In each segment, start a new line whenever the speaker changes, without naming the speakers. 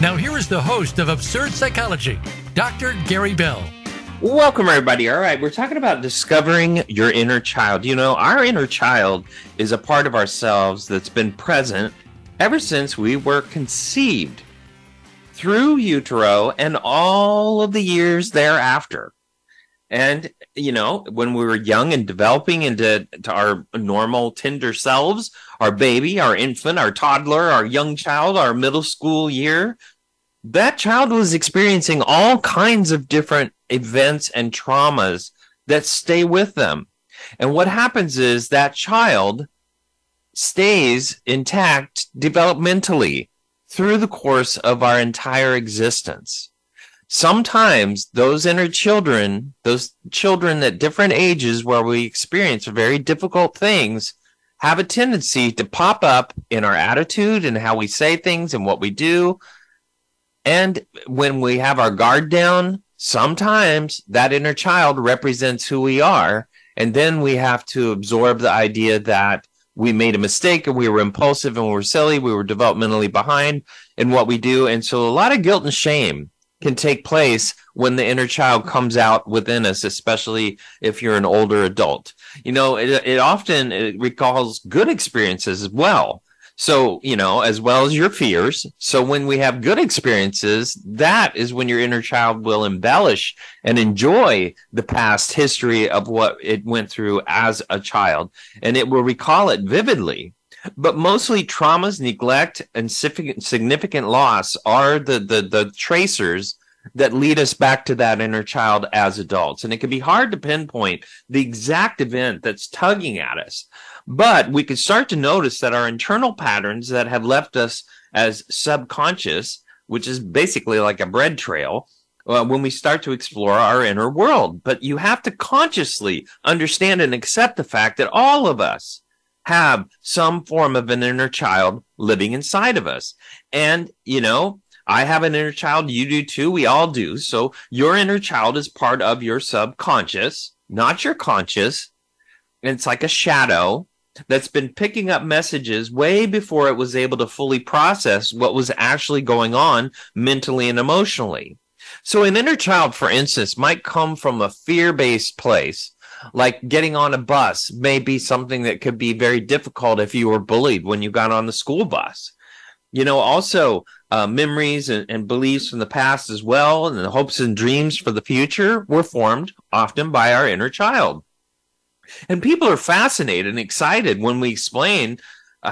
Now, here is the host of Absurd Psychology, Dr. Gary Bell.
Welcome, everybody. All right, we're talking about discovering your inner child. You know, our inner child is a part of ourselves that's been present ever since we were conceived through utero and all of the years thereafter. And, you know, when we were young and developing into our normal, tender selves, our baby, our infant, our toddler, our young child, our middle school year, that child was experiencing all kinds of different events and traumas that stay with them. And what happens is that child stays intact developmentally through the course of our entire existence. Sometimes those inner children, those children at different ages where we experience very difficult things, have a tendency to pop up in our attitude and how we say things and what we do. And when we have our guard down, sometimes that inner child represents who we are. And then we have to absorb the idea that we made a mistake and we were impulsive and we were silly. We were developmentally behind in what we do. And so a lot of guilt and shame can take place when the inner child comes out within us, especially if you're an older adult. You know, it, it often it recalls good experiences as well. So, you know, as well as your fears. So when we have good experiences, that is when your inner child will embellish and enjoy the past history of what it went through as a child. And it will recall it vividly. But mostly traumas, neglect, and significant loss are the, the, the tracers that lead us back to that inner child as adults. And it can be hard to pinpoint the exact event that's tugging at us. But we could start to notice that our internal patterns that have left us as subconscious, which is basically like a bread trail, uh, when we start to explore our inner world. But you have to consciously understand and accept the fact that all of us have some form of an inner child living inside of us. And, you know, I have an inner child. You do too. We all do. So your inner child is part of your subconscious, not your conscious. And it's like a shadow that's been picking up messages way before it was able to fully process what was actually going on mentally and emotionally. So an inner child, for instance, might come from a fear-based place. Like getting on a bus may be something that could be very difficult if you were bullied when you got on the school bus. You know, also uh, memories and, and beliefs from the past as well, and the hopes and dreams for the future were formed often by our inner child. And people are fascinated and excited when we explain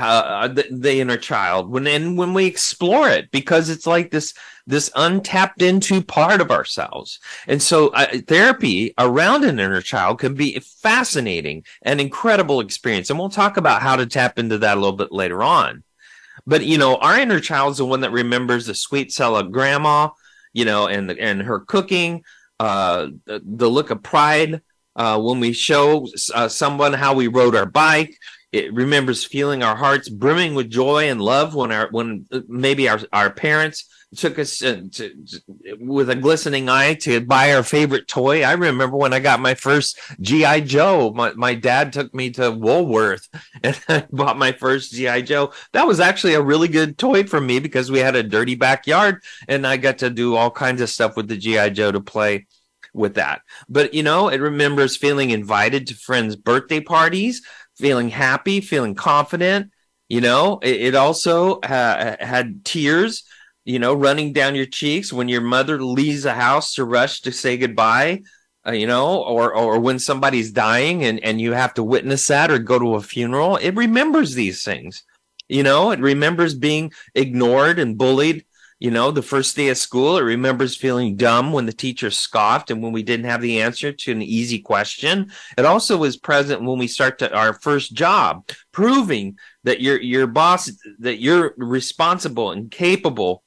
uh, the, the, inner child when and when we explore it because it's like this this untapped into part of ourselves. And so uh, therapy around an inner child can be fascinating and incredible experience. And we'll talk about how to tap into that a little bit later on. But you know our inner child is the one that remembers the sweet cell of grandma you know and and her cooking uh the, the look of pride uh, when we show uh, someone how we rode our bike, it remembers feeling our hearts brimming with joy and love when our when maybe our our parents took us to, to, with a glistening eye to buy our favorite toy. I remember when I got my first GI Joe. My my dad took me to Woolworth and I bought my first GI Joe. That was actually a really good toy for me because we had a dirty backyard and I got to do all kinds of stuff with the GI Joe to play with that. But you know, it remembers feeling invited to friends' birthday parties, feeling happy, feeling confident. You know, it, it also had tears, you know, running down your cheeks when your mother leaves the house to rush to say goodbye. Uh, you know, or or when somebody's dying and and you have to witness that or go to a funeral, it remembers these things. You know, it remembers being ignored and bullied you know, the first day of school, it remembers feeling dumb when the teacher scoffed and when we didn't have the answer to an easy question. It also was present when we start to our first job, proving that your your boss that you're responsible and capable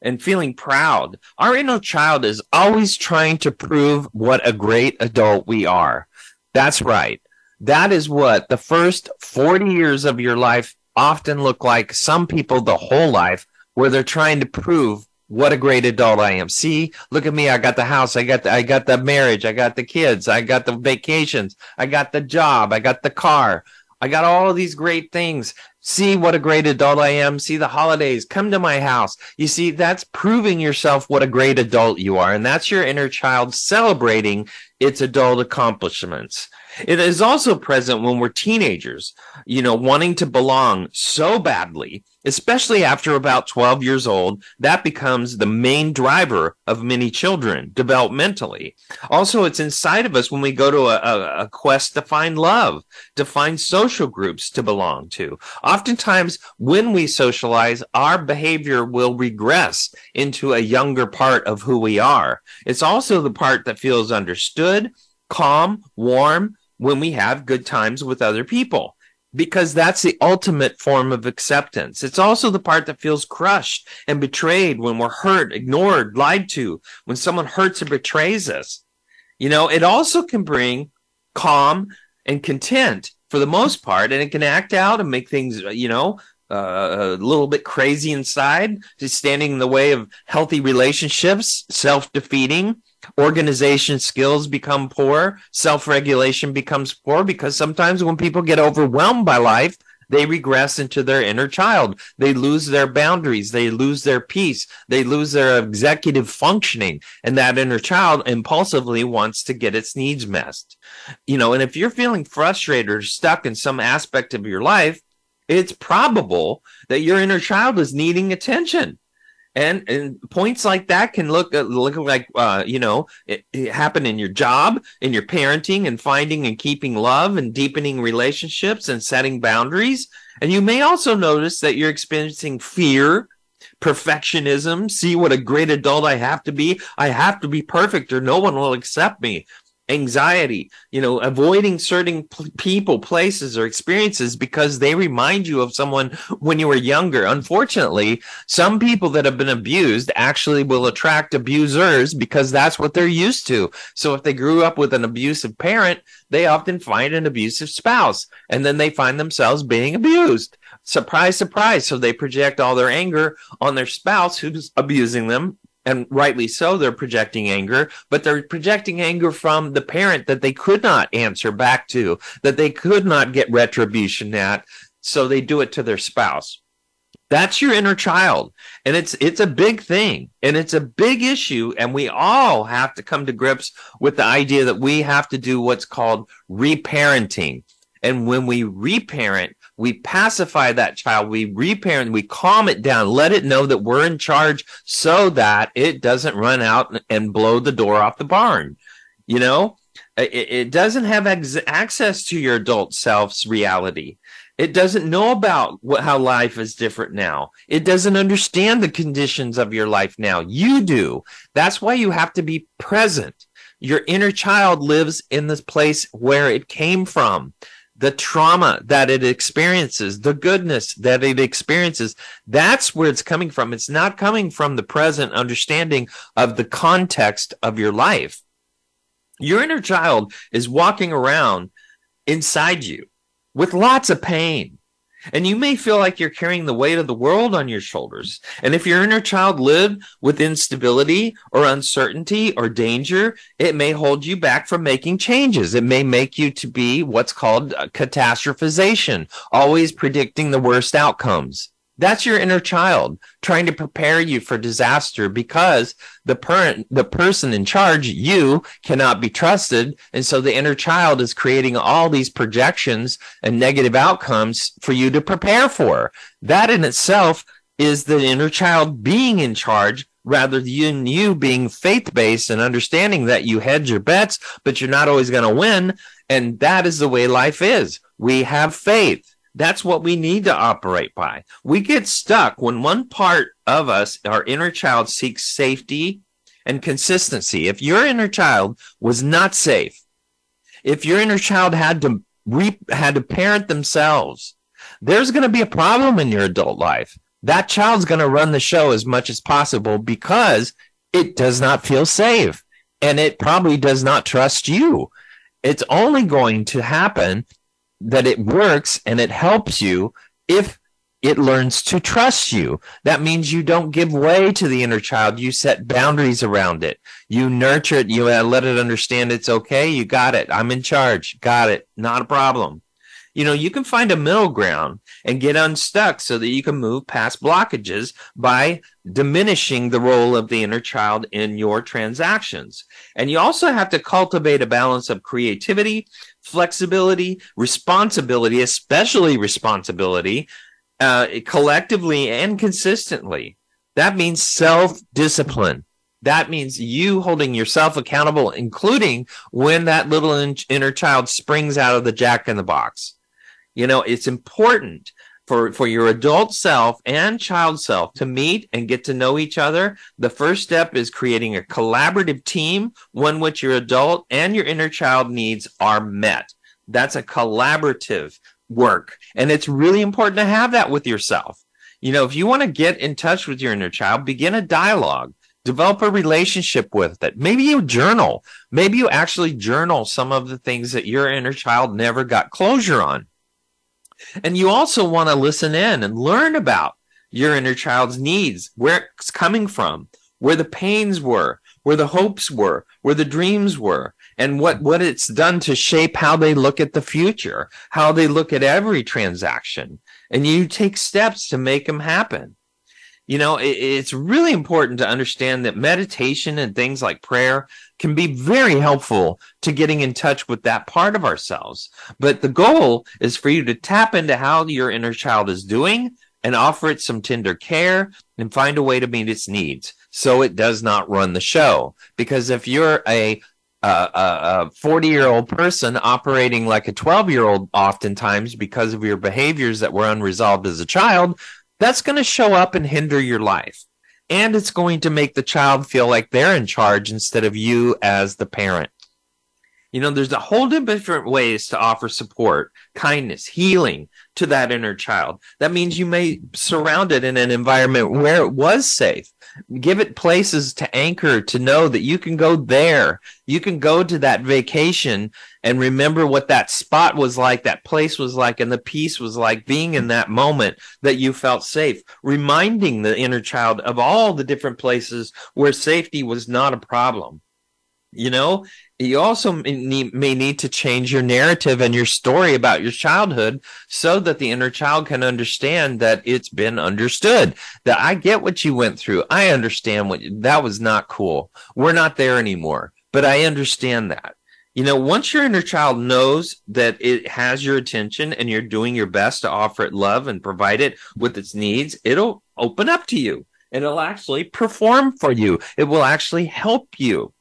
and feeling proud. Our inner child is always trying to prove what a great adult we are. That's right. That is what the first 40 years of your life often look like. Some people, the whole life, where they're trying to prove what a great adult I am. See, look at me. I got the house. I got the, I got the marriage. I got the kids. I got the vacations. I got the job. I got the car. I got all of these great things. See what a great adult I am. See the holidays. Come to my house. You see, that's proving yourself what a great adult you are. And that's your inner child celebrating its adult accomplishments. It is also present when we're teenagers, you know, wanting to belong so badly, especially after about 12 years old. That becomes the main driver of many children developmentally. Also, it's inside of us when we go to a, a, quest to find love, to find social groups to belong to. Oftentimes, when we socialize, our behavior will regress into a younger part of who we are. It's also the part that feels understood calm, warm, when we have good times with other people because that's the ultimate form of acceptance. It's also the part that feels crushed and betrayed when we're hurt, ignored, lied to, when someone hurts and betrays us. You know, it also can bring calm and content for the most part, and it can act out and make things, you know, uh, a little bit crazy inside, just standing in the way of healthy relationships, self defeating organization skills become poor, self regulation becomes poor because sometimes when people get overwhelmed by life, they regress into their inner child. They lose their boundaries. They lose their peace. They lose their executive functioning. And that inner child impulsively wants to get its needs met. You know, and if you're feeling frustrated or stuck in some aspect of your life, it's probable that your inner child is needing attention and and points like that can look uh, look like uh, you know it, it happen in your job in your parenting and finding and keeping love and deepening relationships and setting boundaries. And you may also notice that you're experiencing fear perfectionism. See what a great adult i have to be. I have to be perfect or no one will accept me anxiety, you know, avoiding certain p- people, places, or experiences because they remind you of someone when you were younger. Unfortunately, some people that have been abused actually will attract abusers because that's what they're used to. So if they grew up with an abusive parent, they often find an abusive spouse and then they find themselves being abused. Surprise, surprise. So they project all their anger on their spouse who's abusing them and rightly so, they're projecting anger, but they're projecting anger from the parent that they could not answer back to, that they could not get retribution at. So they do it to their spouse. That's your inner child. And it's it's a big thing and it's a big issue. And we all have to come to grips with the idea that we have to do what's called reparenting. And when we reparent, we pacify that child, we reparent, we calm it down, let it know that we're in charge so that it doesn't run out and blow the door off the barn. You know, it, it doesn't have ex- access to your adult self's reality. It doesn't know about what, how life is different now. It doesn't understand the conditions of your life now. You do. That's why you have to be present. Your inner child lives in this place where it came from the trauma that it experiences, the goodness that it experiences. That's where it's coming from. It's not coming from the present understanding of the context of your life. Your inner child is walking around inside you with lots of pain, and you may feel like you're carrying the weight of the world on your shoulders. And if your inner child lived with instability or uncertainty or danger, it may hold you back from making changes. It may make you to be what's called catastrophization, always predicting the worst outcomes. That's your inner child trying to prepare you for disaster because the parent, the person in charge, you cannot be trusted. And so the inner child is creating all these projections and negative outcomes for you to prepare for. That in itself is the inner child being in charge rather than you being faith based and understanding that you hedge your bets, but you're not always going to win. And that is the way life is. We have faith that's what we need to operate by. We get stuck when one part of us, our inner child, seeks safety and consistency. If your inner child was not safe, if your inner child had to re- had to parent themselves, there's going to be a problem in your adult life that child's going to run the show as much as possible because it does not feel safe and it probably does not trust you. It's only going to happen that it works and it helps you if it learns to trust you. That means you don't give way to the inner child. You set boundaries around it. You nurture it. You uh, let it understand it's okay. You got it. I'm in charge. Got it. Not a problem you know, you can find a middle ground and get unstuck so that you can move past blockages by diminishing the role of the inner child in your transactions. And you also have to cultivate a balance of creativity, flexibility, responsibility, especially responsibility, uh, collectively and consistently. That means self discipline. That means you holding yourself accountable, including when that little inner child springs out of the jack in the box. You know, it's important for, for your adult self and child self to meet and get to know each other. The first step is creating a collaborative team, one which your adult and your inner child needs are met. That's a collaborative work. And it's really important to have that with yourself. You know, if you want to get in touch with your inner child, begin a dialogue develop a relationship with it. Maybe you journal. Maybe you actually journal some of the things that your inner child never got closure on. And you also want to listen in and learn about your inner child's needs, where it's coming from, where the pains were, where the hopes were, where the dreams were, and what, what it's done to shape how they look at the future, how they look at every transaction. And you take steps to make them happen. You know, it, it's really important to understand that meditation and things like prayer can be very helpful to getting in touch with that part of ourselves. But the goal is for you to tap into how your inner child is doing and offer it some tender care and find a way to meet its needs so it does not run the show. Because if you're a a 40 year old person operating like a 12 year old oftentimes because of your behaviors that were unresolved as a child that's going to show up and hinder your life. And it's going to make the child feel like they're in charge instead of you as the parent. You know, there's a whole different ways to offer support, kindness, healing to that inner child. That means you may surround it in an environment where it was safe. Give it places to anchor, to know that you can go there. You can go to that vacation and remember what that spot was like, that place was like, and the peace was like being in that moment that you felt safe, reminding the inner child of all the different places where safety was not a problem. You know, you also may need, to change your narrative and your story about your childhood so that the inner child can understand that it's been understood that i get what you went through. I understand what that was not cool. We're not there anymore but i understand that. You know once your inner child knows that it has your attention and you're doing your best to offer it love and provide it with its needs it'll open up to you. And it'll actually perform for you. It will actually help you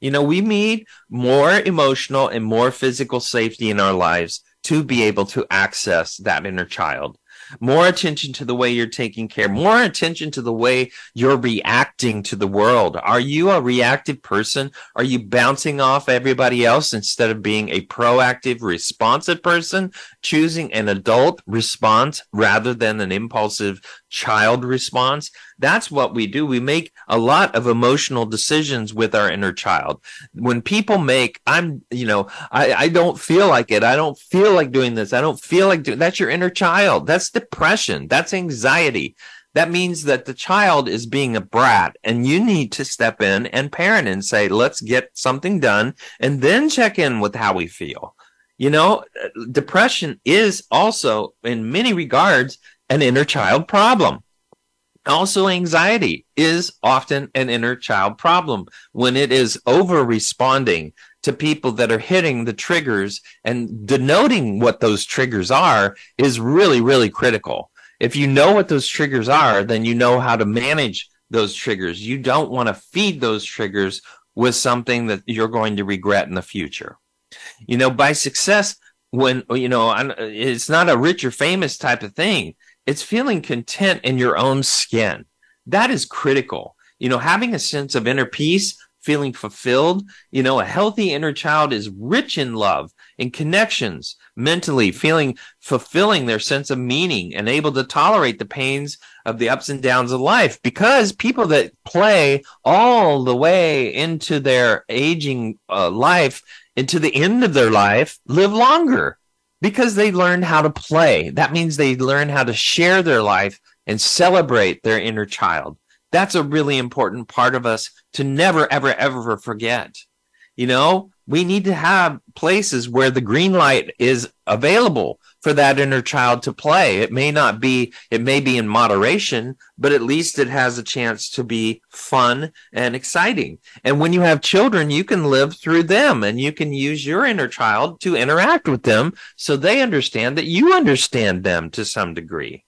you know, we need more emotional and more physical safety in our lives to be able to access that inner child more attention to the way you're taking care, more attention to the way you're reacting to the world. Are you a reactive person? Are you bouncing off everybody else instead of being a proactive, responsive person, choosing an adult response rather than an impulsive child response? That's what we do. We make a lot of emotional decisions with our inner child. When people make, I'm, you know, I, I don't feel like it. I don't feel like doing this. I don't feel like doing, that's your inner child. That's depression. That's anxiety. That means that the child is being a brat and you need to step in and parent and say, let's get something done and then check in with how we feel. You know, uh, depression is also in many regards an inner child problem. Also, anxiety is often an inner child problem when it is over responding to people that are hitting the triggers and denoting what those triggers are is really, really critical. If you know what those triggers are, then you know how to manage those triggers. You don't want to feed those triggers with something that you're going to regret in the future. You know, by success, when, you know, it's not a rich or famous type of thing. It's feeling content in your own skin. That is critical. You know, having a sense of inner peace feeling fulfilled. You know, a healthy inner child is rich in love, and connections, mentally, feeling fulfilling their sense of meaning and able to tolerate the pains of the ups and downs of life. Because people that play all the way into their aging uh, life, into the end of their life, live longer because they learned how to play. That means they learn how to share their life and celebrate their inner child. That's a really important part of us to never, ever, ever forget. You know, we need to have places where the green light is available for that inner child to play. It may not be, it may be in moderation, but at least it has a chance to be fun and exciting. And when you have children, you can live through them and you can use your inner child to interact with them so they understand that you understand them to some degree.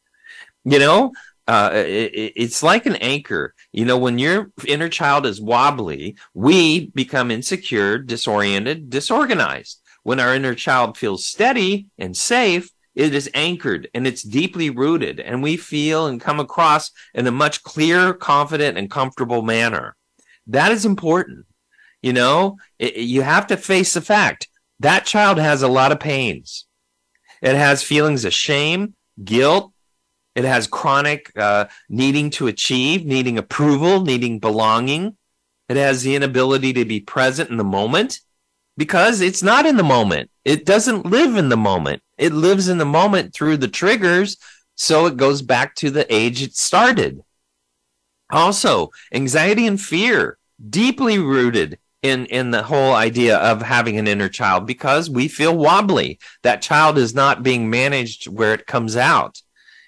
You know, uh, it, it's like an anchor. You know, when your inner child is wobbly, we become insecure, disoriented, disorganized. When our inner child feels steady and safe, it is anchored and it's deeply rooted, and we feel and come across in a much clearer, confident, and comfortable manner. That is important. You know, it, you have to face the fact that child has a lot of pains. It has feelings of shame, guilt, it has chronic uh, needing to achieve, needing approval, needing belonging. It has the inability to be present in the moment because it's not in the moment. It doesn't live in the moment. It lives in the moment through the triggers. So it goes back to the age it started. Also, anxiety and fear, deeply rooted in, in the whole idea of having an inner child because we feel wobbly. That child is not being managed where it comes out.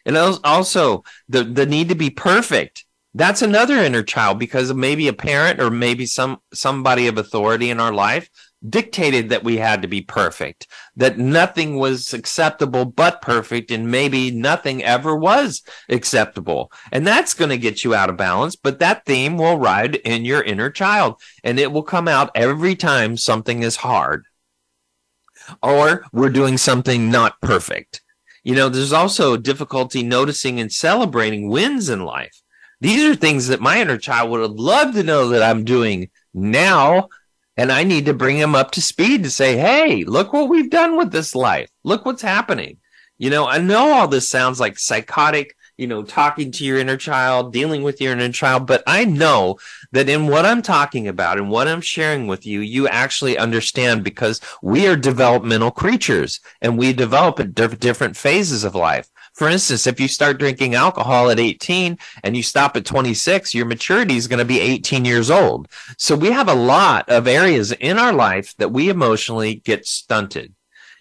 And also the, the need to be perfect. That's another inner child because maybe a parent or maybe some somebody of authority in our life dictated that we had to be perfect, that nothing was acceptable but perfect, and maybe nothing ever was acceptable. And that's going to get you out of balance, but that theme will ride in your inner child and it will come out every time something is hard or we're doing something not perfect. You know, there's also difficulty noticing and celebrating wins in life. These are things that my inner child would have loved to know that I'm doing now. And I need to bring him up to speed to say, Hey, look what we've done with this life. Look what's happening. You know, I know all this sounds like psychotic you know, talking to your inner child, dealing with your inner child. But I know that in what I'm talking about and what I'm sharing with you, you actually understand because we are developmental creatures and we develop at different phases of life. For instance, if you start drinking alcohol at 18 and you stop at 26, your maturity is going to be 18 years old. So we have a lot of areas in our life that we emotionally get stunted.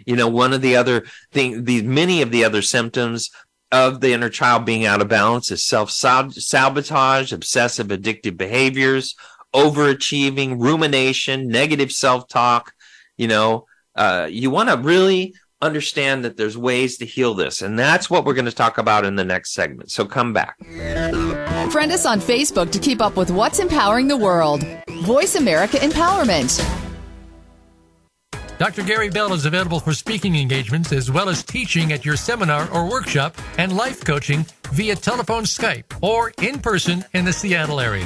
You know, one of the other thing, the many of the other symptoms of the inner child being out of balance is self sabotage, obsessive addictive behaviors, overachieving, rumination, negative self talk. You know, uh, you want to really understand that there's ways to heal this. And that's what we're going to talk about in the next segment. So come back.
Friend us on Facebook to keep up with what's empowering the world. Voice America Empowerment.
Dr. Gary Bell is available for speaking engagements as well as teaching at your seminar or workshop and life coaching via telephone Skype or in person in the Seattle area.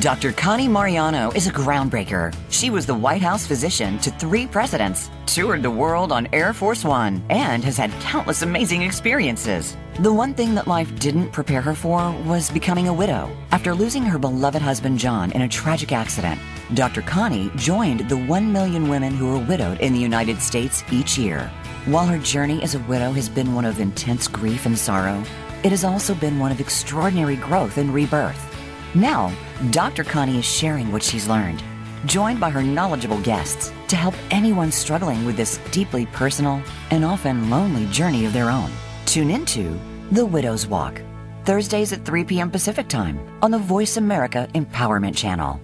Dr. Connie Mariano is a groundbreaker. She was the White House physician to three presidents, toured the world on Air Force One, and has had countless amazing experiences. The one thing that life didn't prepare her for was becoming a widow. After losing her beloved husband John in a tragic accident, Dr. Connie joined the 1 million women who are widowed in the United States each year. While her journey as a widow has been one of intense grief and sorrow, it has also been one of extraordinary growth and rebirth. Now, Dr. Connie is sharing what she's learned, joined by her knowledgeable guests to help anyone struggling with this deeply personal and often lonely journey of their own. Tune into The Widow's Walk, Thursdays at 3 p.m. Pacific Time on the Voice America Empowerment Channel.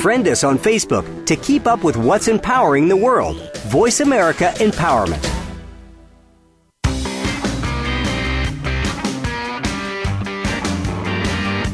Friend us on Facebook to keep up with what's empowering the world. Voice America Empowerment.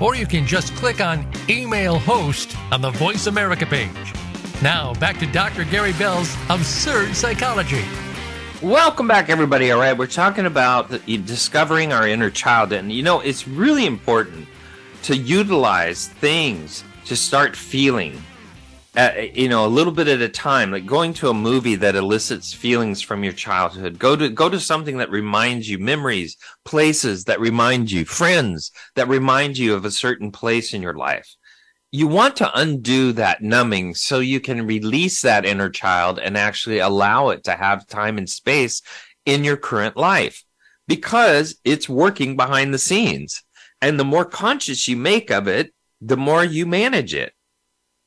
Or you can just click on Email Host on the Voice America page. Now, back to Dr. Gary Bell's Absurd Psychology.
Welcome back, everybody. All right, we're talking about discovering our inner child. And, you know, it's really important to utilize things to start feeling uh, you know a little bit at a time like going to a movie that elicits feelings from your childhood. Go to go to something that reminds you memories places that remind you friends that remind you of a certain place in your life. You want to undo that numbing so you can release that inner child and actually allow it to have time and space in your current life because it's working behind the scenes. And the more conscious you make of it the more you manage it.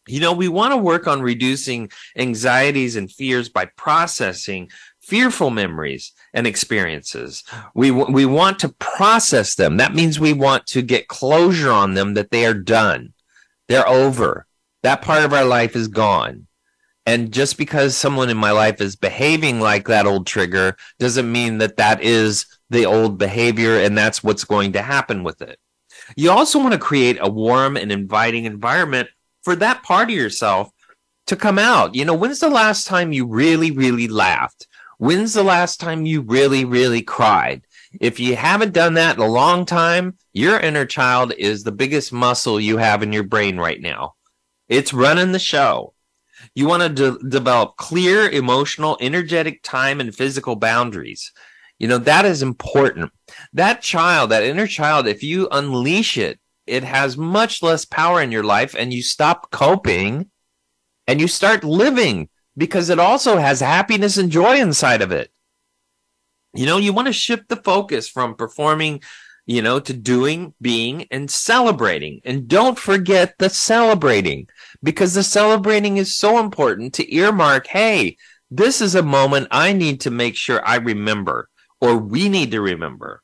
You know, we want to work on reducing anxieties and fears by processing fearful memories and experiences. We, we want to process them. That means we want to get closure on them that they are done. They're over. That part of our life is gone. And just because someone in my life is behaving like that old trigger doesn't mean that that is the old behavior and that's what's going to happen with it. You also want to create a warm and inviting environment for that part of yourself to come out. You know, when's the last time you really, really laughed? When's the last time you really, really cried? If you haven't done that in a long time, your inner child is the biggest muscle you have in your brain right now. It's running the show. You want to de- develop clear emotional, energetic time and physical boundaries. You know, that is important. That child, that inner child, if you unleash it, it has much less power in your life and you stop coping and you start living because it also has happiness and joy inside of it. You know, you want to shift the focus from performing, you know, to doing, being, and celebrating. And don't forget the celebrating because the celebrating is so important to earmark, hey, this is a moment I need to make sure I remember or we need to remember.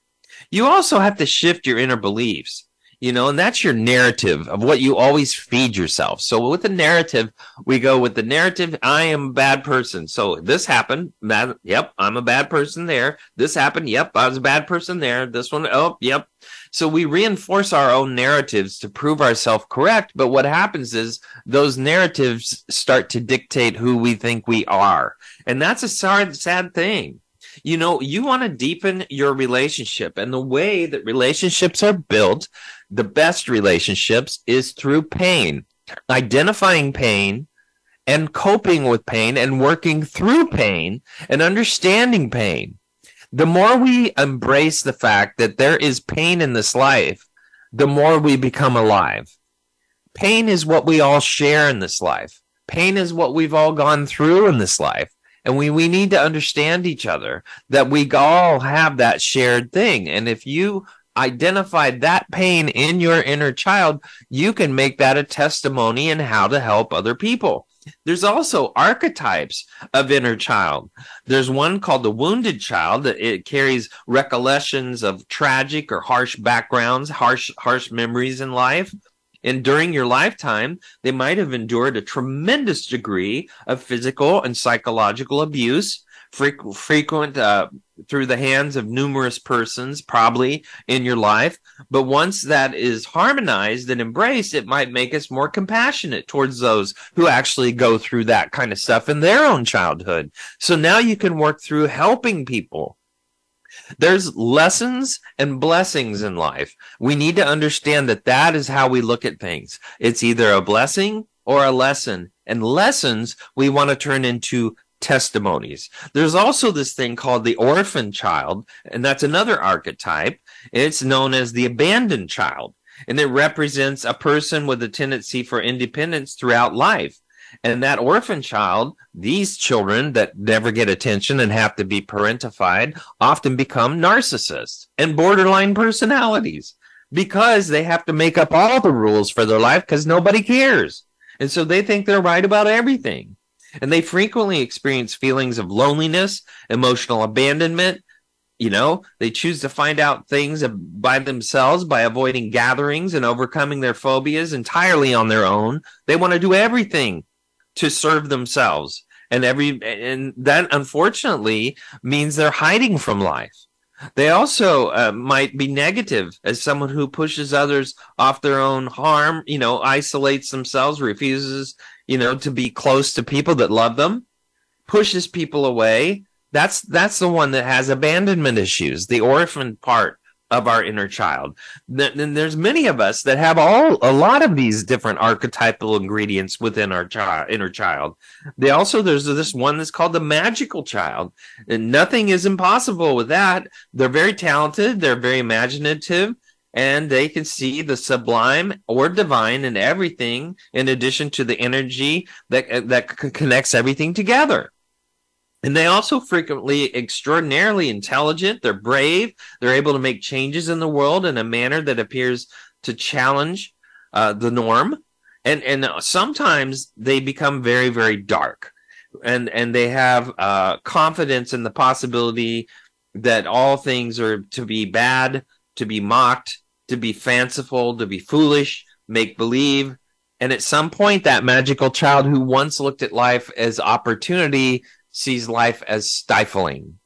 You also have to shift your inner beliefs, you know, and that's your narrative of what you always feed yourself. So with the narrative, we go with the narrative, I am a bad person. So this happened. Bad, yep, I'm a bad person there. This happened. Yep, I was a bad person there. This one, oh, yep. So we reinforce our own narratives to prove ourselves correct. But what happens is those narratives start to dictate who we think we are. And that's a sad, sad thing you know, you want to deepen your relationship. And the way that relationships are built, the best relationships is through pain, identifying pain and coping with pain and working through pain and understanding pain. The more we embrace the fact that there is pain in this life, the more we become alive. Pain is what we all share in this life. Pain is what we've all gone through in this life. And we, we need to understand each other that we all have that shared thing. And if you identify that pain in your inner child, you can make that a testimony in how to help other people. There's also archetypes of inner child. There's one called the wounded child that it carries recollections of tragic or harsh backgrounds, harsh harsh memories in life. And during your lifetime, they might have endured a tremendous degree of physical and psychological abuse, frequent, uh, through the hands of numerous persons, probably in your life. But once that is harmonized and embraced, it might make us more compassionate towards those who actually go through that kind of stuff in their own childhood. So now you can work through helping people there's lessons and blessings in life. We need to understand that that is how we look at things. It's either a blessing or a lesson. And lessons we want to turn into testimonies. There's also this thing called the orphan child, and that's another archetype. It's known as the abandoned child, and it represents a person with a tendency for independence throughout life. And that orphan child, these children that never get attention and have to be parentified, often become narcissists and borderline personalities because they have to make up all the rules for their life because nobody cares. And so they think they're right about everything. And they frequently experience feelings of loneliness, emotional abandonment. You know, they choose to find out things by themselves by avoiding gatherings and overcoming their phobias entirely on their own. They want to do everything to serve themselves. And every, and that unfortunately means they're hiding from life. They also uh, might be negative as someone who pushes others off their own harm, you know, isolates themselves, refuses, you know, to be close to people that love them, pushes people away. That's that's the one that has abandonment issues, the orphan part of our inner child. Then there's many of us that have all a lot of these different archetypal ingredients within our child, inner child. They also there's this one that's called the magical child, and nothing is impossible with that. They're very talented. They're very imaginative. And they can see the sublime or divine in everything, in addition to the energy that that connects everything together. And they also frequently extraordinarily intelligent. They're brave. They're able to make changes in the world in a manner that appears to challenge uh, the norm. And and sometimes they become very very dark, and and they have uh, confidence in the possibility that all things are to be bad, to be mocked, to be fanciful, to be foolish, make believe. And at some point, that magical child who once looked at life as opportunity sees life as stifling.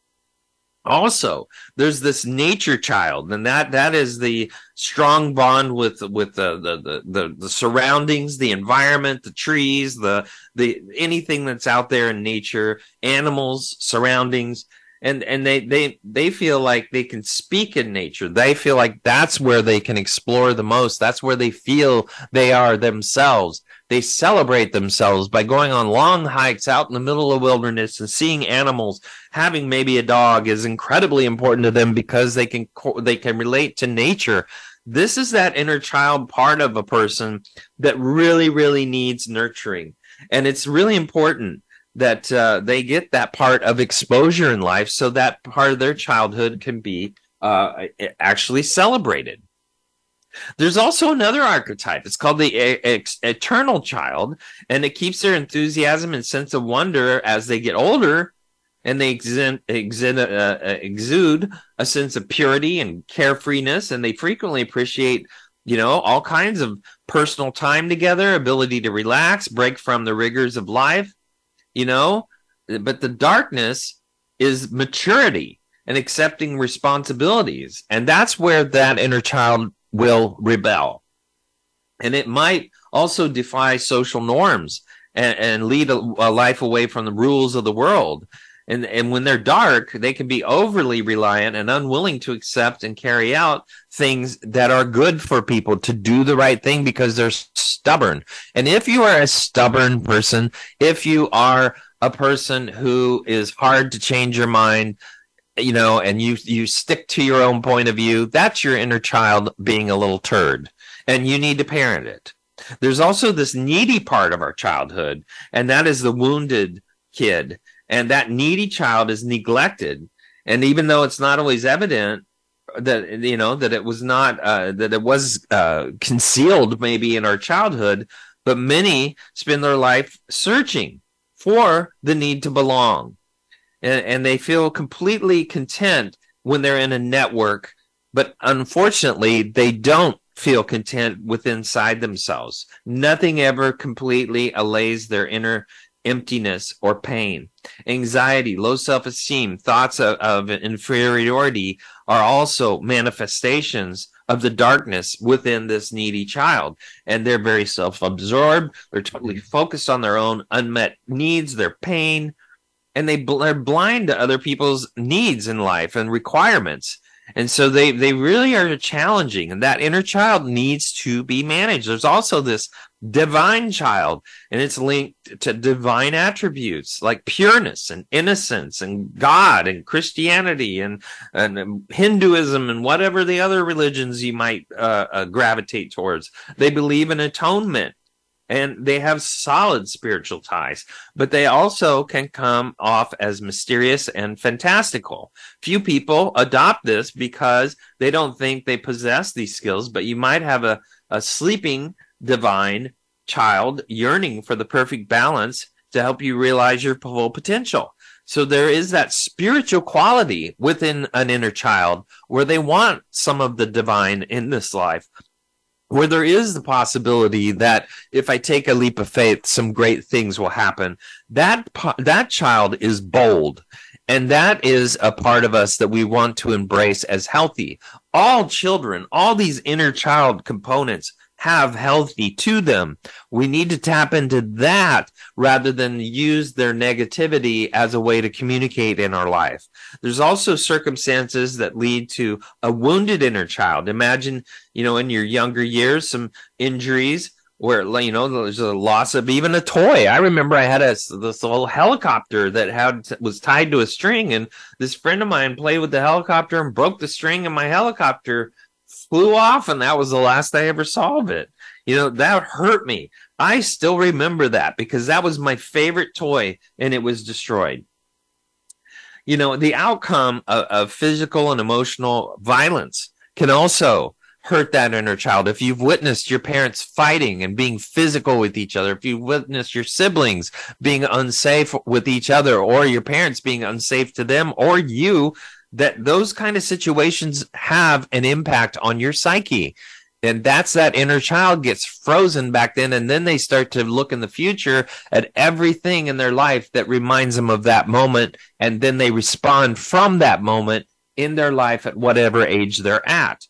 Also, there's this nature child, and that that is the strong bond with with the the the, the, the surroundings, the environment, the trees, the the anything that's out there in nature, animals, surroundings and and they they they feel like they can speak in nature. They feel like that's where they can explore the most. That's where they feel they are themselves they celebrate themselves by going on long hikes out in the middle of wilderness and seeing animals. Having maybe a dog is incredibly important to them because they can they can relate to nature. This is that inner child part of a person that really really needs nurturing. And it's really important that uh, they get that part of exposure in life so that part of their childhood can be uh, actually celebrated. There's also another archetype. It's called the eternal child, and it keeps their enthusiasm and sense of wonder as they get older, and they exin- uh, uh, exude a sense of purity and carefreeness, and they frequently appreciate, you know, all kinds of personal time together, ability to relax, break from the rigors of life, you know but the darkness is maturity and accepting responsibilities and that's where that inner child will rebel. And it might also defy social norms and, and lead a, a, life away from the rules of the world. And and when they're dark they can be overly reliant and unwilling to accept and carry out things that are good for people to do the right thing because they're stubborn. And if you are a stubborn person if you are a person who is hard to change your mind you know and you you stick to your own point of view that's your inner child being a little turd and you need to parent it. There's also this needy part of our childhood and that is the wounded kid and that needy child is neglected. And even though it's not always evident that you know that it was not uh, that it was uh, concealed maybe in our childhood but many spend their life searching for the need to belong and, and they feel completely content when they're in a network but unfortunately they don't feel content with inside themselves nothing ever completely allays their inner emptiness, or pain. Anxiety, low self esteem, thoughts of, of, inferiority are also manifestations of the darkness within this needy child. And they're very self absorbed. They're totally focused on their own unmet needs, their pain, and they bl- they're blind to other people's needs in life and requirements. And so they, they really are challenging and that inner child needs to be managed. There's also this divine child and it's linked to divine attributes like pureness and innocence and god and christianity and, and hinduism and whatever the other religions you might uh, uh, gravitate towards they believe in atonement and they have solid spiritual ties, but they also can come off as mysterious and fantastical. Few people adopt this because they don't think they possess these skills, but you might have a, a sleeping divine child yearning for the perfect balance to help you realize your full potential. So there is that spiritual quality within an inner child where they want some of the divine in this life, where there is the possibility that if I take a leap of faith, some great things will happen. That that child is bold. And that is a part of us that we want to embrace as healthy. All children, all these inner child components have healthy to them. We need to tap into that rather than use their negativity as a way to communicate in our life. There's also circumstances that lead to a wounded inner child. Imagine, you know, in your younger years, some injuries where you know there's a loss of even a toy. I remember I had a this little helicopter that had was tied to a string, and this friend of mine played with the helicopter and broke the string, and my helicopter flew off and that was the last I ever saw of it. You know, that hurt me. I still remember that because that was my favorite toy and it was destroyed. You know, the outcome of, of physical and emotional violence can also hurt that inner child. If you've witnessed your parents fighting and being physical with each other, if you've witnessed your siblings being unsafe with each other, or your parents being unsafe to them, or you that those kind of situations have an impact on your psyche and that's that inner child gets frozen back then and then they start to look in the future at everything in their life that reminds them of that moment and then they respond from that moment in their life at whatever age they're at.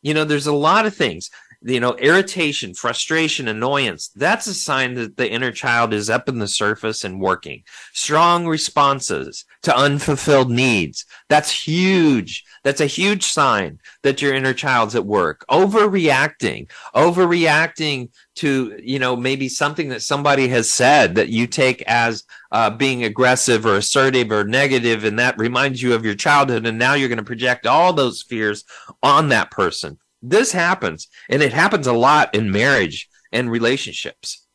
You know there's a lot of things you know, irritation, frustration, annoyance, that's a sign that the inner child is up in the surface and working. Strong responses to unfulfilled needs. That's huge. That's a huge sign that your inner child's at work. Overreacting, overreacting to, you know, maybe something that somebody has said that you take as uh, being aggressive or assertive or negative, and that reminds you of your childhood. And now you're going to project all those fears on that person this happens, and it happens a lot in marriage and relationships.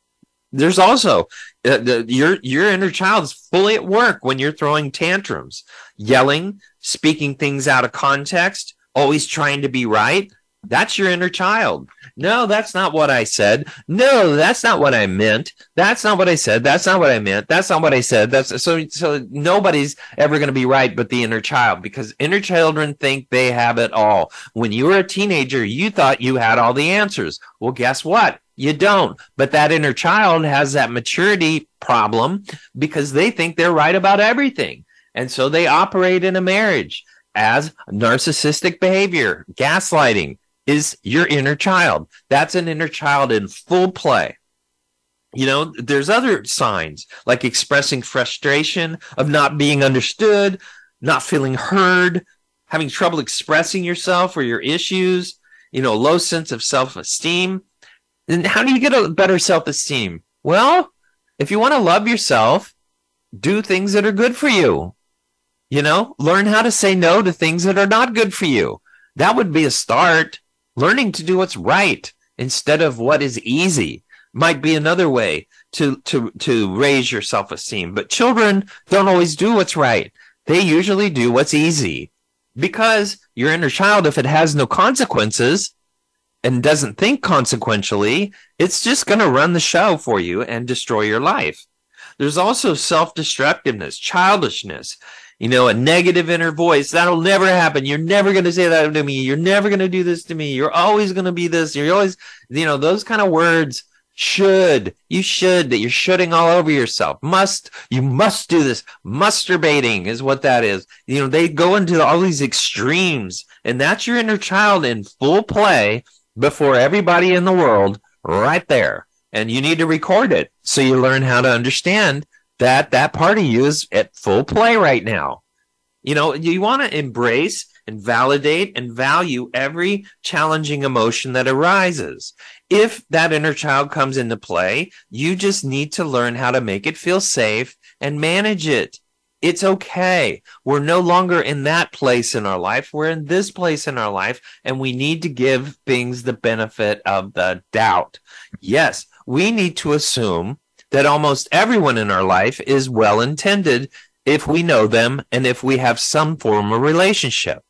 There's also uh, the, your your inner child is fully at work when you're throwing tantrums, yelling, speaking things out of context, always trying to be right. That's your inner child. No, that's not what I said. No, that's not what I meant. That's not what I said. That's not what I meant. That's not what I said. That's so so nobody's ever going to be right but the inner child because inner children think they have it all. When you were a teenager, you thought you had all the answers. Well, guess what? You don't. But that inner child has that maturity problem because they think they're right about everything. And so they operate in a marriage as narcissistic behavior, gaslighting, is your inner child. That's an inner child in full play. You know, there's other signs like expressing frustration of not being understood, not feeling heard, having trouble expressing yourself or your issues, you know, low sense of self esteem. Then how do you get a better self esteem? Well, if you want to love yourself, do things that are good for you. You know, learn how to say no to things that are not good for you. That would be a start. Learning to do what's right instead of what is easy might be another way to, to, to raise your self esteem. But children don't always do what's right. They usually do what's easy because your inner child, if it has no consequences and doesn't think consequentially, it's just going to run the show for you and destroy your life. There's also self destructiveness, childishness you know, a negative inner voice. That'll never happen. You're never going to say that to me. You're never going to do this to me. You're always going to be this. You're always, you know, those kind of words should, you should, that you're shooting all over yourself. Must, you must do this. Musturbating is what that is. You know, they go into all these extremes and that's your inner child in full play before everybody in the world right there. And you need to record it so you learn how to understand that that part of you is at full play right now. You know, you want to embrace and validate and value every challenging emotion that arises. If that inner child comes into play, you just need to learn how to make it feel safe and manage it. It's okay. We're no longer in that place in our life. We're in this place in our life, and we need to give things the benefit of the doubt. Yes, we need to assume that almost everyone in our life is well intended if we know them and if we have some form of relationship.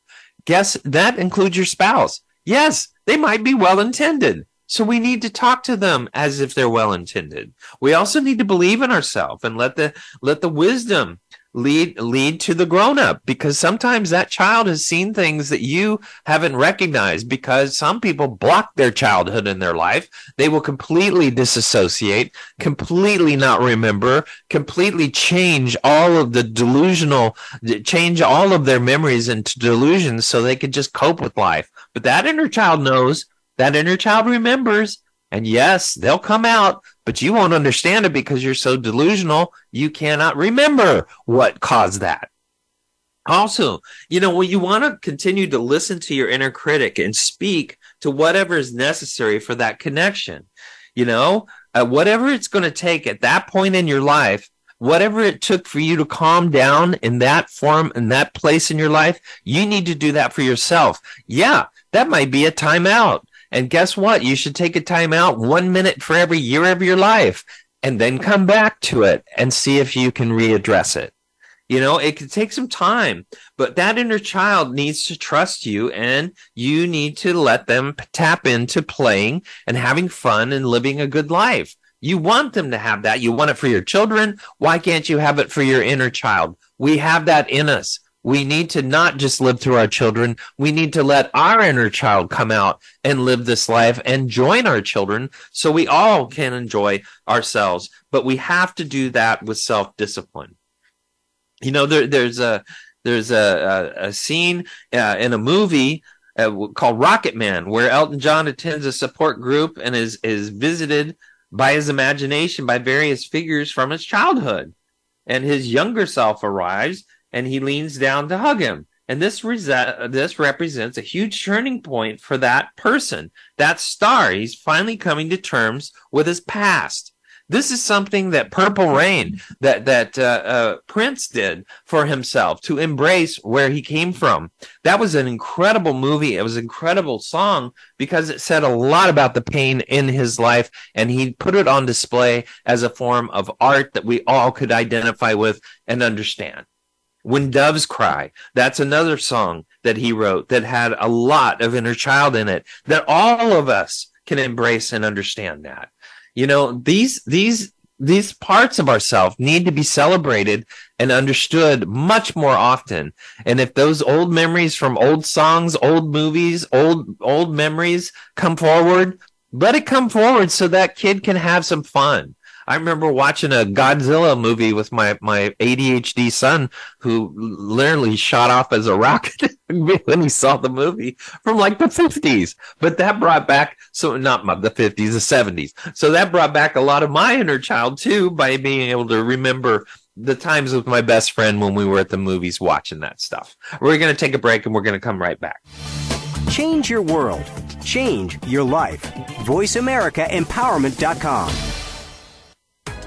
Guess that includes your spouse. Yes, they might be well intended. So we need to talk to them as if they're well intended. We also need to believe in ourselves and let the let the wisdom lead lead to the grown up because sometimes that child has seen things that you haven't recognized because some people block their childhood in their life. They will completely disassociate completely not remember completely change all of the delusional change all of their memories into delusions so they can just cope with life. But that inner child knows that inner child remembers and yes, they'll come out, but you won't understand it because you're so delusional. You cannot remember what caused that. Also, you know, when you want to continue to listen to your inner critic and speak to whatever is necessary for that connection, you know, uh, whatever it's going to take at that point in your life, whatever it took for you to calm down in that form, in that place in your life, you need to do that for yourself. Yeah, that might be a timeout. And guess what? You should take a time out one minute for every year of your life and then come back to it and see if you can readdress it. You know, it could take some time, but that inner child needs to trust you and you need to let them tap into playing and having fun and living a good life. You want them to have that. You want it for your children. Why can't you have it for your inner child? We have that in us. We need to not just live through our children. We need to let our inner child come out and live this life and join our children so we all can enjoy ourselves. But we have to do that with self discipline. You know, there, there's a, there's a, a, a scene uh, in a movie uh, called Rocketman where Elton John attends a support group and is, is visited by his imagination by various figures from his childhood. And his younger self arrives and he leans down to hug him. And this rese- this represents a huge turning point for that person, that star. He's finally coming to terms with his past. This is something that Purple Rain, that that uh, uh, Prince did for himself to embrace where he came from. That was an incredible movie. It was an incredible song because it said a lot about the pain in his life, and he put it on display as a form of art that we all could identify with and understand. When Doves Cry, that's another song that he wrote that had a lot of inner child in it that all of us can embrace and understand that. You know, these, these, these parts of ourselves need to be celebrated and understood much more often. And if those old memories from old songs, old movies, old, old memories come forward, let it come forward so that kid can have some fun. I remember watching a Godzilla movie with my, my ADHD son who literally shot off as a rocket when he saw the movie from like the 50s. But that brought back, so not the 50s, the 70s. So that brought back a lot of my inner child too by being able to remember the times with my best friend when we were at the movies watching that stuff. We're going to take a break and we're going to come right back.
Change your world. Change your life. VoiceAmericaEmpowerment.com.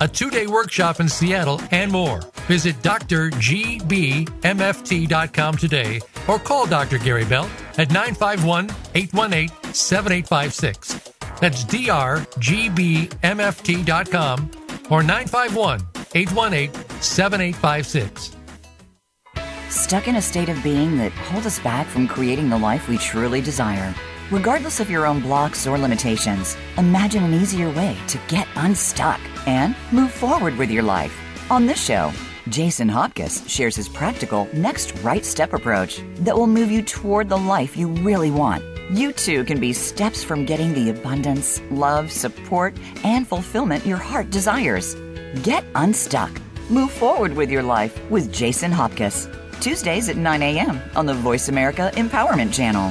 a two day workshop in Seattle, and more. Visit drgbmft.com today or call Dr. Gary Bell at 951 818 7856. That's drgbmft.com or 951 818 7856.
Stuck in a state of being that hold us back from creating the life we truly desire. Regardless of your own blocks or limitations, imagine an easier way to get unstuck and move forward with your life. On this show, Jason Hopkins shares his practical next right step approach that will move you toward the life you really want. You too can be steps from getting the abundance, love, support, and fulfillment your heart desires. Get unstuck. Move forward with your life with Jason Hopkins. Tuesdays at 9 a.m. on the Voice America Empowerment Channel.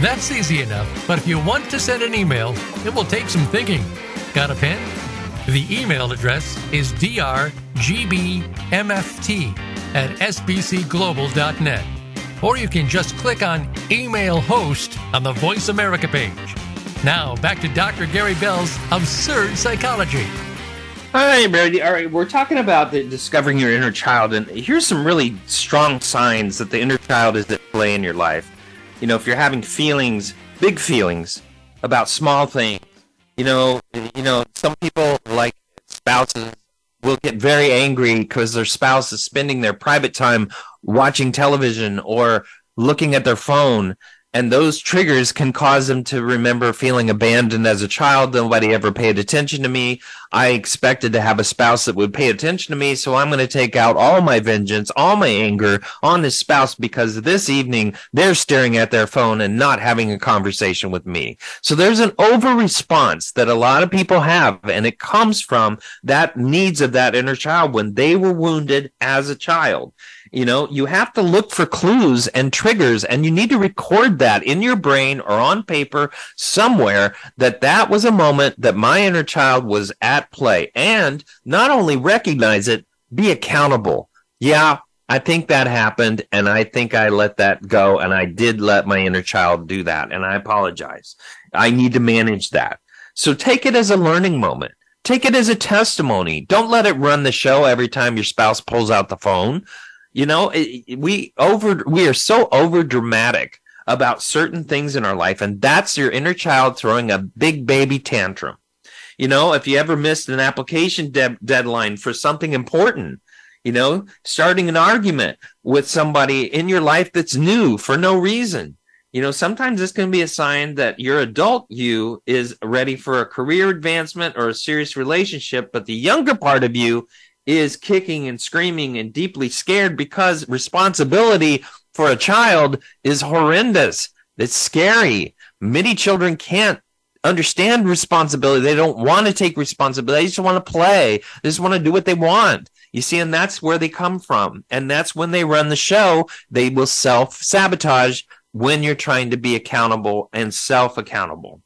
That's easy enough, but if you want to send an email, it will take some thinking. Got a pen? The email address is drgbmft at sbcglobal.net. Or you can just click on Email Host on the Voice America page. Now, back to Dr. Gary Bell's Absurd Psychology.
Hi, Brady. All right, we're talking about discovering your inner child, and here's some really strong signs that the inner child is at play in your life. You know, if you're having feelings, big feelings about small things, you know, you know, some people like spouses will get very angry because their spouse is spending their private time watching television or looking at their phone and those triggers can cause them to remember feeling abandoned as a child. Nobody ever paid attention to me. I expected to have a spouse that would pay attention to me. So I'm going to take out all my vengeance, all my anger on this spouse because this evening they're staring at their phone and not having a conversation with me. So there's an over response that a lot of people have. And it comes from that needs of that inner child when they were wounded as a child. You know, you have to look for clues and triggers, and you need to record that in your brain or on paper somewhere that that was a moment that my inner child was at play. And not only recognize it, be accountable. Yeah, I think that happened, and I think I let that go, and I did let my inner child do that, and I apologize. I need to manage that. So take it as a learning moment. Take it as a testimony. Don't let it run the show every time your spouse pulls out the phone. You know, it, we over we are so over dramatic about certain things in our life, and that's your inner child throwing a big baby tantrum. You know, if you ever missed an application de- deadline for something important, you know, starting an argument with somebody in your life that's new for no reason. You know, sometimes this can be a sign that your adult you is ready for a career advancement or a serious relationship, but the younger part of you is kicking and screaming and deeply scared because responsibility for a child is horrendous. It's scary. Many children can't understand responsibility. They don't want to take responsibility. They just want to play. They just want to do what they want. You see, and that's where they come from. And that's when they run the show. They will self sabotage when you're trying to be accountable and self accountable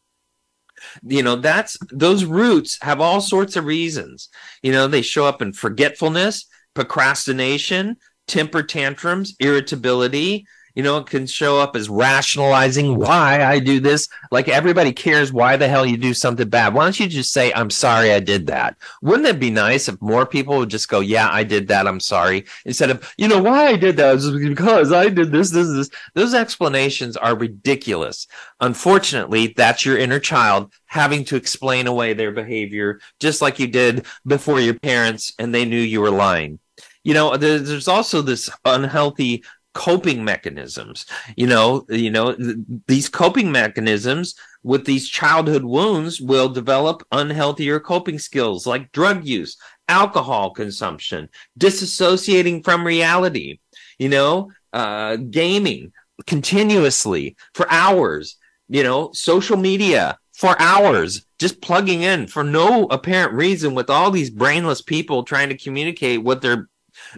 you know that's those roots have all sorts of reasons. You know they show up in forgetfulness procrastination temper tantrums irritability you know, it can show up as rationalizing why I do this. Like everybody cares why the hell you do something bad. Why don't you just say, I'm sorry I did that? Wouldn't it be nice if more people would just go, Yeah, I did that. I'm sorry. Instead of, you know, why I did that was because I did this, this, this. Those explanations are ridiculous. Unfortunately, that's your inner child having to explain away their behavior, just like you did before your parents and they knew you were lying you know there's also this unhealthy coping mechanisms. You know you know th- these coping mechanisms with these childhood wounds will develop unhealthier coping skills like drug use alcohol consumption disassociating from reality you know uh, gaming continuously for hours you know social media for hours just plugging in for no apparent reason with all these brainless people trying to communicate what their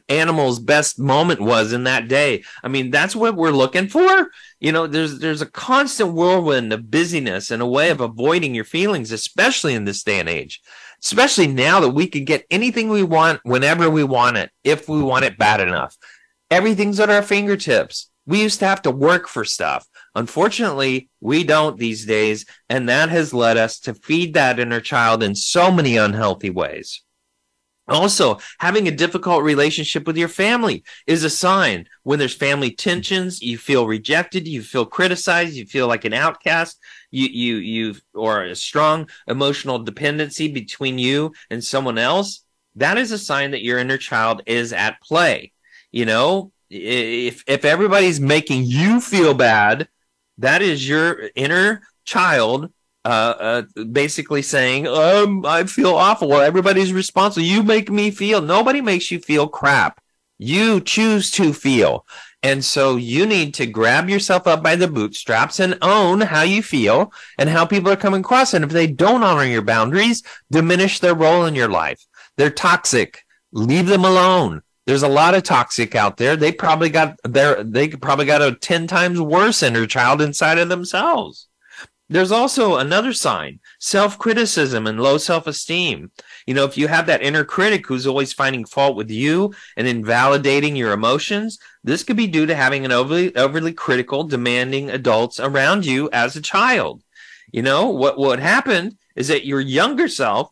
animal's best moment was in that day. I mean, that's what we're looking for. You know, there's there's a constant whirlwind of busyness and a way of avoiding your feelings, especially in this day and age. Especially now that we can get anything we want whenever we want it, if we want it bad enough. Everything's at our fingertips. We used to have to work for stuff. Unfortunately, we don't these days, and that has led us to feed that inner child in so many unhealthy ways. Also, having a difficult relationship with your family is a sign when there's family tensions, you feel rejected, you feel criticized, you feel like an outcast, you you you or a strong emotional dependency between you and someone else. That is a sign that your inner child is at play. You know, if if everybody's making you feel bad, that is your inner child uh, uh, basically saying, um, I feel awful. Well, everybody's responsible. You make me feel. Nobody makes you feel crap. You choose to feel. And so you need to grab yourself up by the bootstraps and own how you feel and how people are coming across. And if they don't honor your boundaries, diminish their role in your life. They're toxic. Leave them alone. There's a lot of toxic out there. They probably got their they probably got a 10 times worse inner child inside of themselves. There's also another sign self criticism and low self esteem. You know, if you have that inner critic who's always finding fault with you and invalidating your emotions, this could be due to having an overly, overly critical, demanding adults around you as a child. You know, what, what happened is that your younger self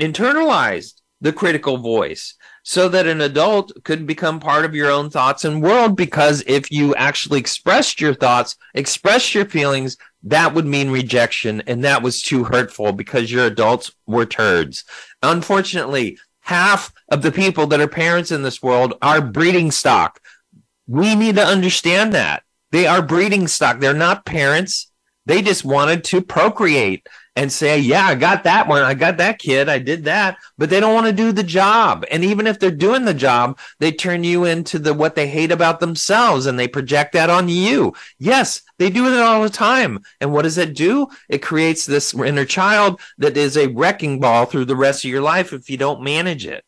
internalized the critical voice so that an adult could become part of your own thoughts and world because if you actually expressed your thoughts expressed your feelings that would mean rejection and that was too hurtful because your adults were turds. Unfortunately half of the people that are parents in this world are breeding stock. We need to understand that. They are breeding stock. They're not parents they just wanted to procreate and say, yeah, I got that one. I got that kid. I did that, but they don't want to do the job. And even if they're doing the job, they turn you into the, what they hate about themselves and they project that on you. Yes, they do it all the time. And what does it do? It creates this inner child that is a wrecking ball through the rest of your life if you don't manage it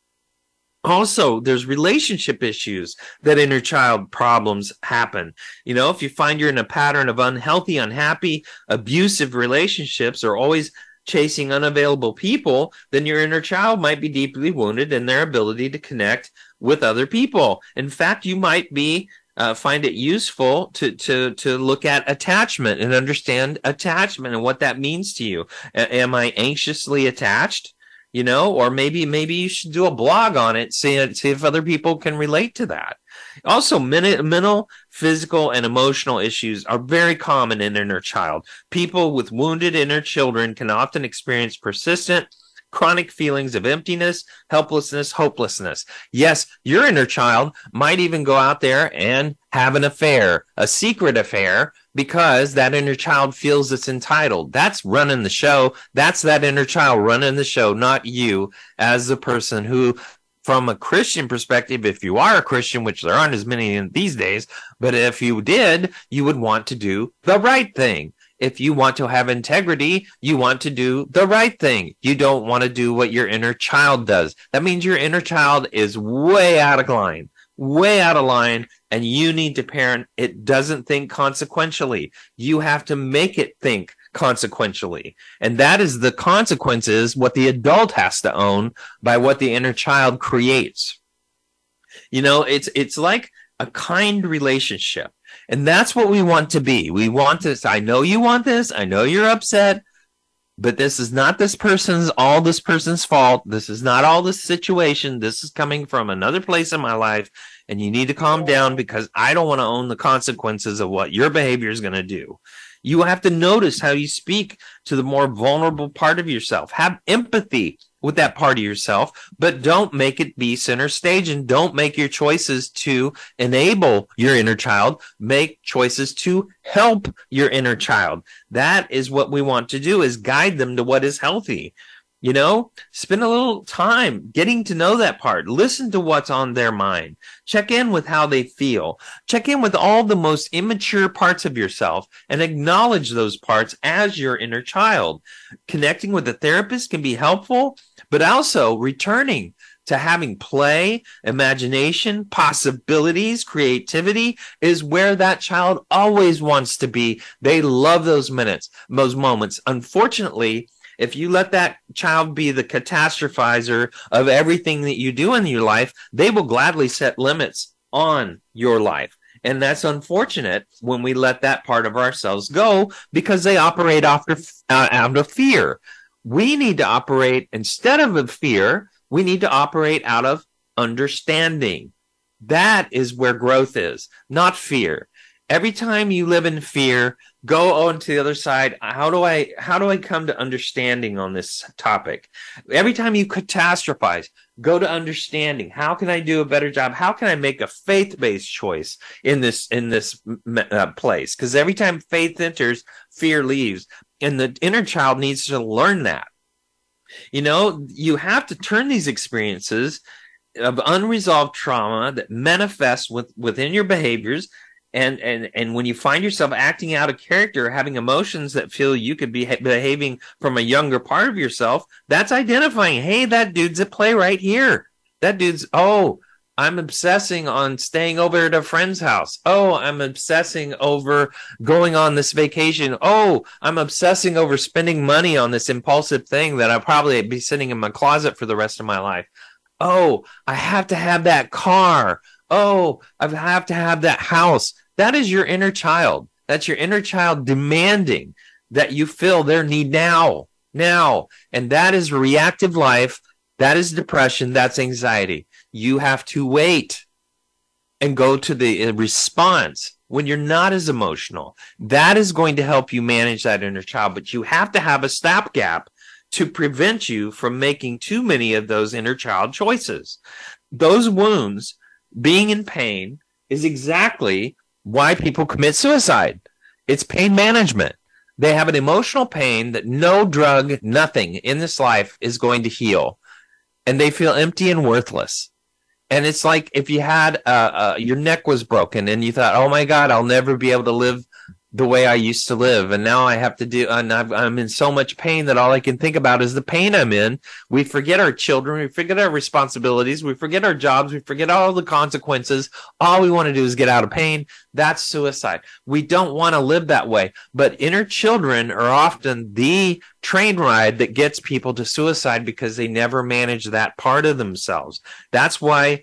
also there's relationship issues that inner child problems happen. You know if you find you're in a pattern of unhealthy unhappy abusive relationships or always chasing unavailable people then your inner child might be deeply wounded in their ability to connect with other people. In fact you might be uh, find it useful to to to look at attachment and understand attachment and what that means to you. A- am i anxiously attached you know, or maybe maybe you should do a blog on it, see see if other people can relate to that. Also, mental, physical, and emotional issues are very common in inner child. People with wounded inner children can often experience persistent, chronic feelings of emptiness, helplessness, hopelessness. Yes, your inner child might even go out there and have an affair, a secret affair, because that inner child feels it's entitled. That's running the show. That's that inner child running the show, not you as the person who from a Christian perspective, if you are a Christian, which there aren't as many these days, but if you did, you would want to do the right thing. If you want to have integrity, you want to do the right thing. You don't want to do what your inner child does. That means your inner child is way out of line way out of line and you need to parent it doesn't think consequentially you have to make it think consequentially and that is the consequences what the adult has to own by what the inner child creates you know it's it's like a kind relationship and that's what we want to be we want this i know you want this i know you're upset but this is not this person's all this person's fault. This is not all this situation. This is coming from another place in my life. And you need to calm down because I don't want to own the consequences of what your behavior is going to do. You have to notice how you speak to the more vulnerable part of yourself. Have empathy with that part of yourself, but don't make it be center stage and don't make your choices to enable your inner child. Make choices to help your inner child. That is what we want to do is guide them to what is healthy. You know, spend a little time getting to know that part. Listen to what's on their mind. Check in with how they feel. Check in with all the most immature parts of yourself and acknowledge those parts as your inner child. Connecting with a therapist can be helpful, but also returning to having play, imagination, possibilities, creativity is where that child always wants to be. They love those minutes, those moments. Unfortunately, if you let that child be the catastrophizer of everything that you do in your life, they will gladly set limits on your life. And that's unfortunate when we let that part of ourselves go because they operate of, uh, out of fear. We need to operate instead of a fear, we need to operate out of understanding. That is where growth is, not fear. Every time you live in fear, go on to the other side. How do i how do i come to understanding on this topic? Every time you catastrophize go to understanding. How can i do a better job? How can i make a faith-based choice in this in this uh, place? Because every time faith enters fear leaves. And the inner child needs to learn that. You know you have to turn these experiences of unresolved trauma that manifest with, within your behaviors and and and when you find yourself acting out a character having emotions that feel you could be behaving from a younger part of yourself that's identifying hey that dude's at play right here. That dude's oh i'm obsessing on staying over at a friend's house. Oh i'm obsessing over going on this vacation. Oh i'm obsessing over spending money on this impulsive thing that i'll probably be sitting in my closet for the rest of my life. Oh i have to have that car oh, I have to have that house. That is your inner child. That's your inner child demanding that you fill their need now, now. And that is reactive life. That is depression. That's anxiety. You have to wait and go to the uh, response when you're not as emotional. That is going to help you manage that inner child, but you have to have a stopgap to prevent you from making too many of those inner child choices. Those wounds being in pain is exactly why people commit suicide. It's pain management. They have an emotional pain that no drug, nothing in this life is going to heal. And they feel empty and worthless. And it's like if you had uh, uh, your neck was broken and you thought, oh my God, I'll never be able to live the way I used to live. And now I have to do, and i am in so much pain that all I can think about is the pain I'm in. We forget our children. We forget our responsibilities. We forget our jobs. We forget all the consequences. All we want to do is get out of pain. That's suicide. We don't want to live that way. But inner children are often the train ride that gets people to suicide because they never manage that part of themselves. That's why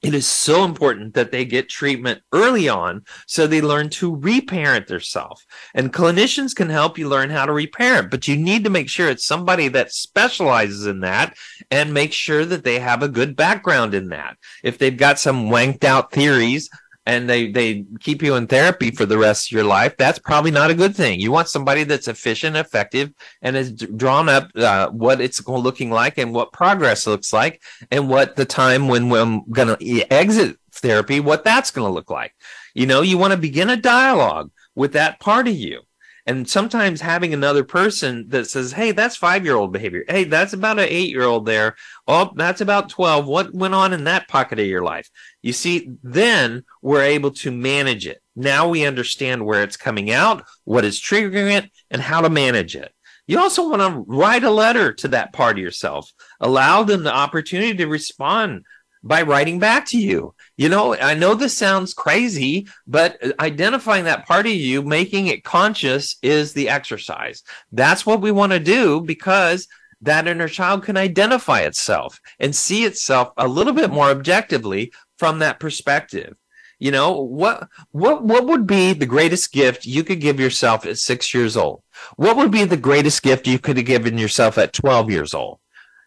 it is so important that they get treatment early on so they learn to reparent themselves. And clinicians can help you learn how to reparent, but you need to make sure it's somebody that specializes in that and make sure that they have a good background in that. If they've got some wanked out theories and they they keep you in therapy for the rest of your life, that's probably not a good thing. You want somebody that's efficient, effective, and has drawn up uh, what it's looking like and what progress looks like, and what the time when we're going to exit therapy, what that's going to look like. You know, you want to begin a dialogue with that part of you. And sometimes having another person that says, Hey, that's five year old behavior. Hey, that's about an eight year old there. Oh, that's about 12. What went on in that pocket of your life? You see, then we're able to manage it. Now we understand where it's coming out, what is triggering it, and how to manage it. You also want to write a letter to that part of yourself. Allow them the opportunity to respond by writing back to you. You know, I know this sounds crazy, but identifying that part of you, making it conscious is the exercise. That's what we want to do because that inner child can identify itself and see itself a little bit more objectively from that perspective. You know, what what what would be the greatest gift you could give yourself at 6 years old? What would be the greatest gift you could have given yourself at 12 years old?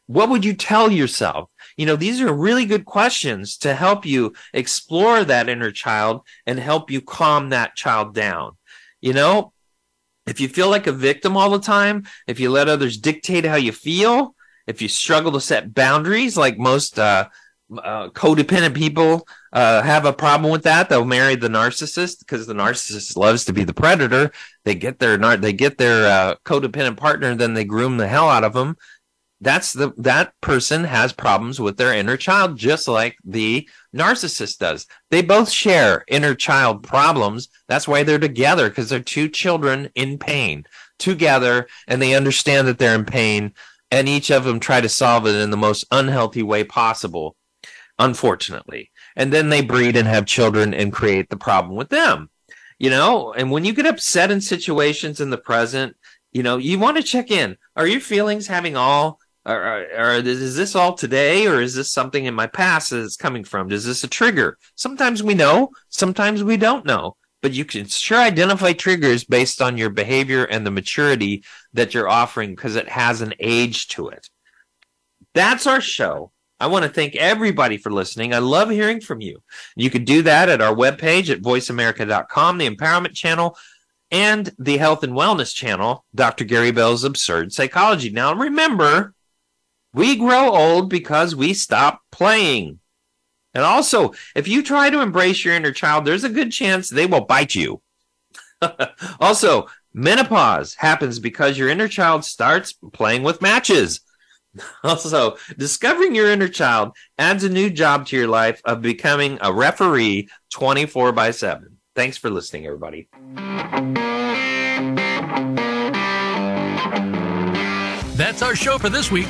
What would you tell yourself? You know, these are really good questions to help you explore that inner child and help you calm that child down. You know, if you feel like a victim all the time, if you let others dictate how you feel, if you struggle to set boundaries, like most uh, uh, codependent people uh, have a problem with that, they'll marry the narcissist because the narcissist loves to be the predator. They get their they get their uh, codependent partner, then they groom the hell out of them, that's the that person has problems with their inner child just like the narcissist does. They both share inner child problems. That's why they're together because they're two children in pain together and they understand that they're in pain and each of them try to solve it in the most unhealthy way possible unfortunately. And then they breed and have children and create the problem with them you know? And when you get upset in situations in the present you know you want to check in. Are your feelings having all or, or, is this all today or is this something in my past that it's coming from? Is this a trigger? Sometimes we know sometimes we don't know but you can sure identify triggers based on your behavior and the maturity that you're offering because it has an age to it. That's our show. I want to thank everybody for listening. I love hearing from you. You can do that at our webpage at voiceamerica.com the empowerment channel and the health and wellness channel dr gary bell's absurd psychology. Now remember we grow old because we stop playing. And also, if you try to embrace your inner child, there's a good chance they will bite you. also, menopause happens because your inner child starts playing with matches. Also, discovering your inner child adds a new job to your life of becoming a referee 24 by 7. Thanks for listening, everybody.
That's our show for this week.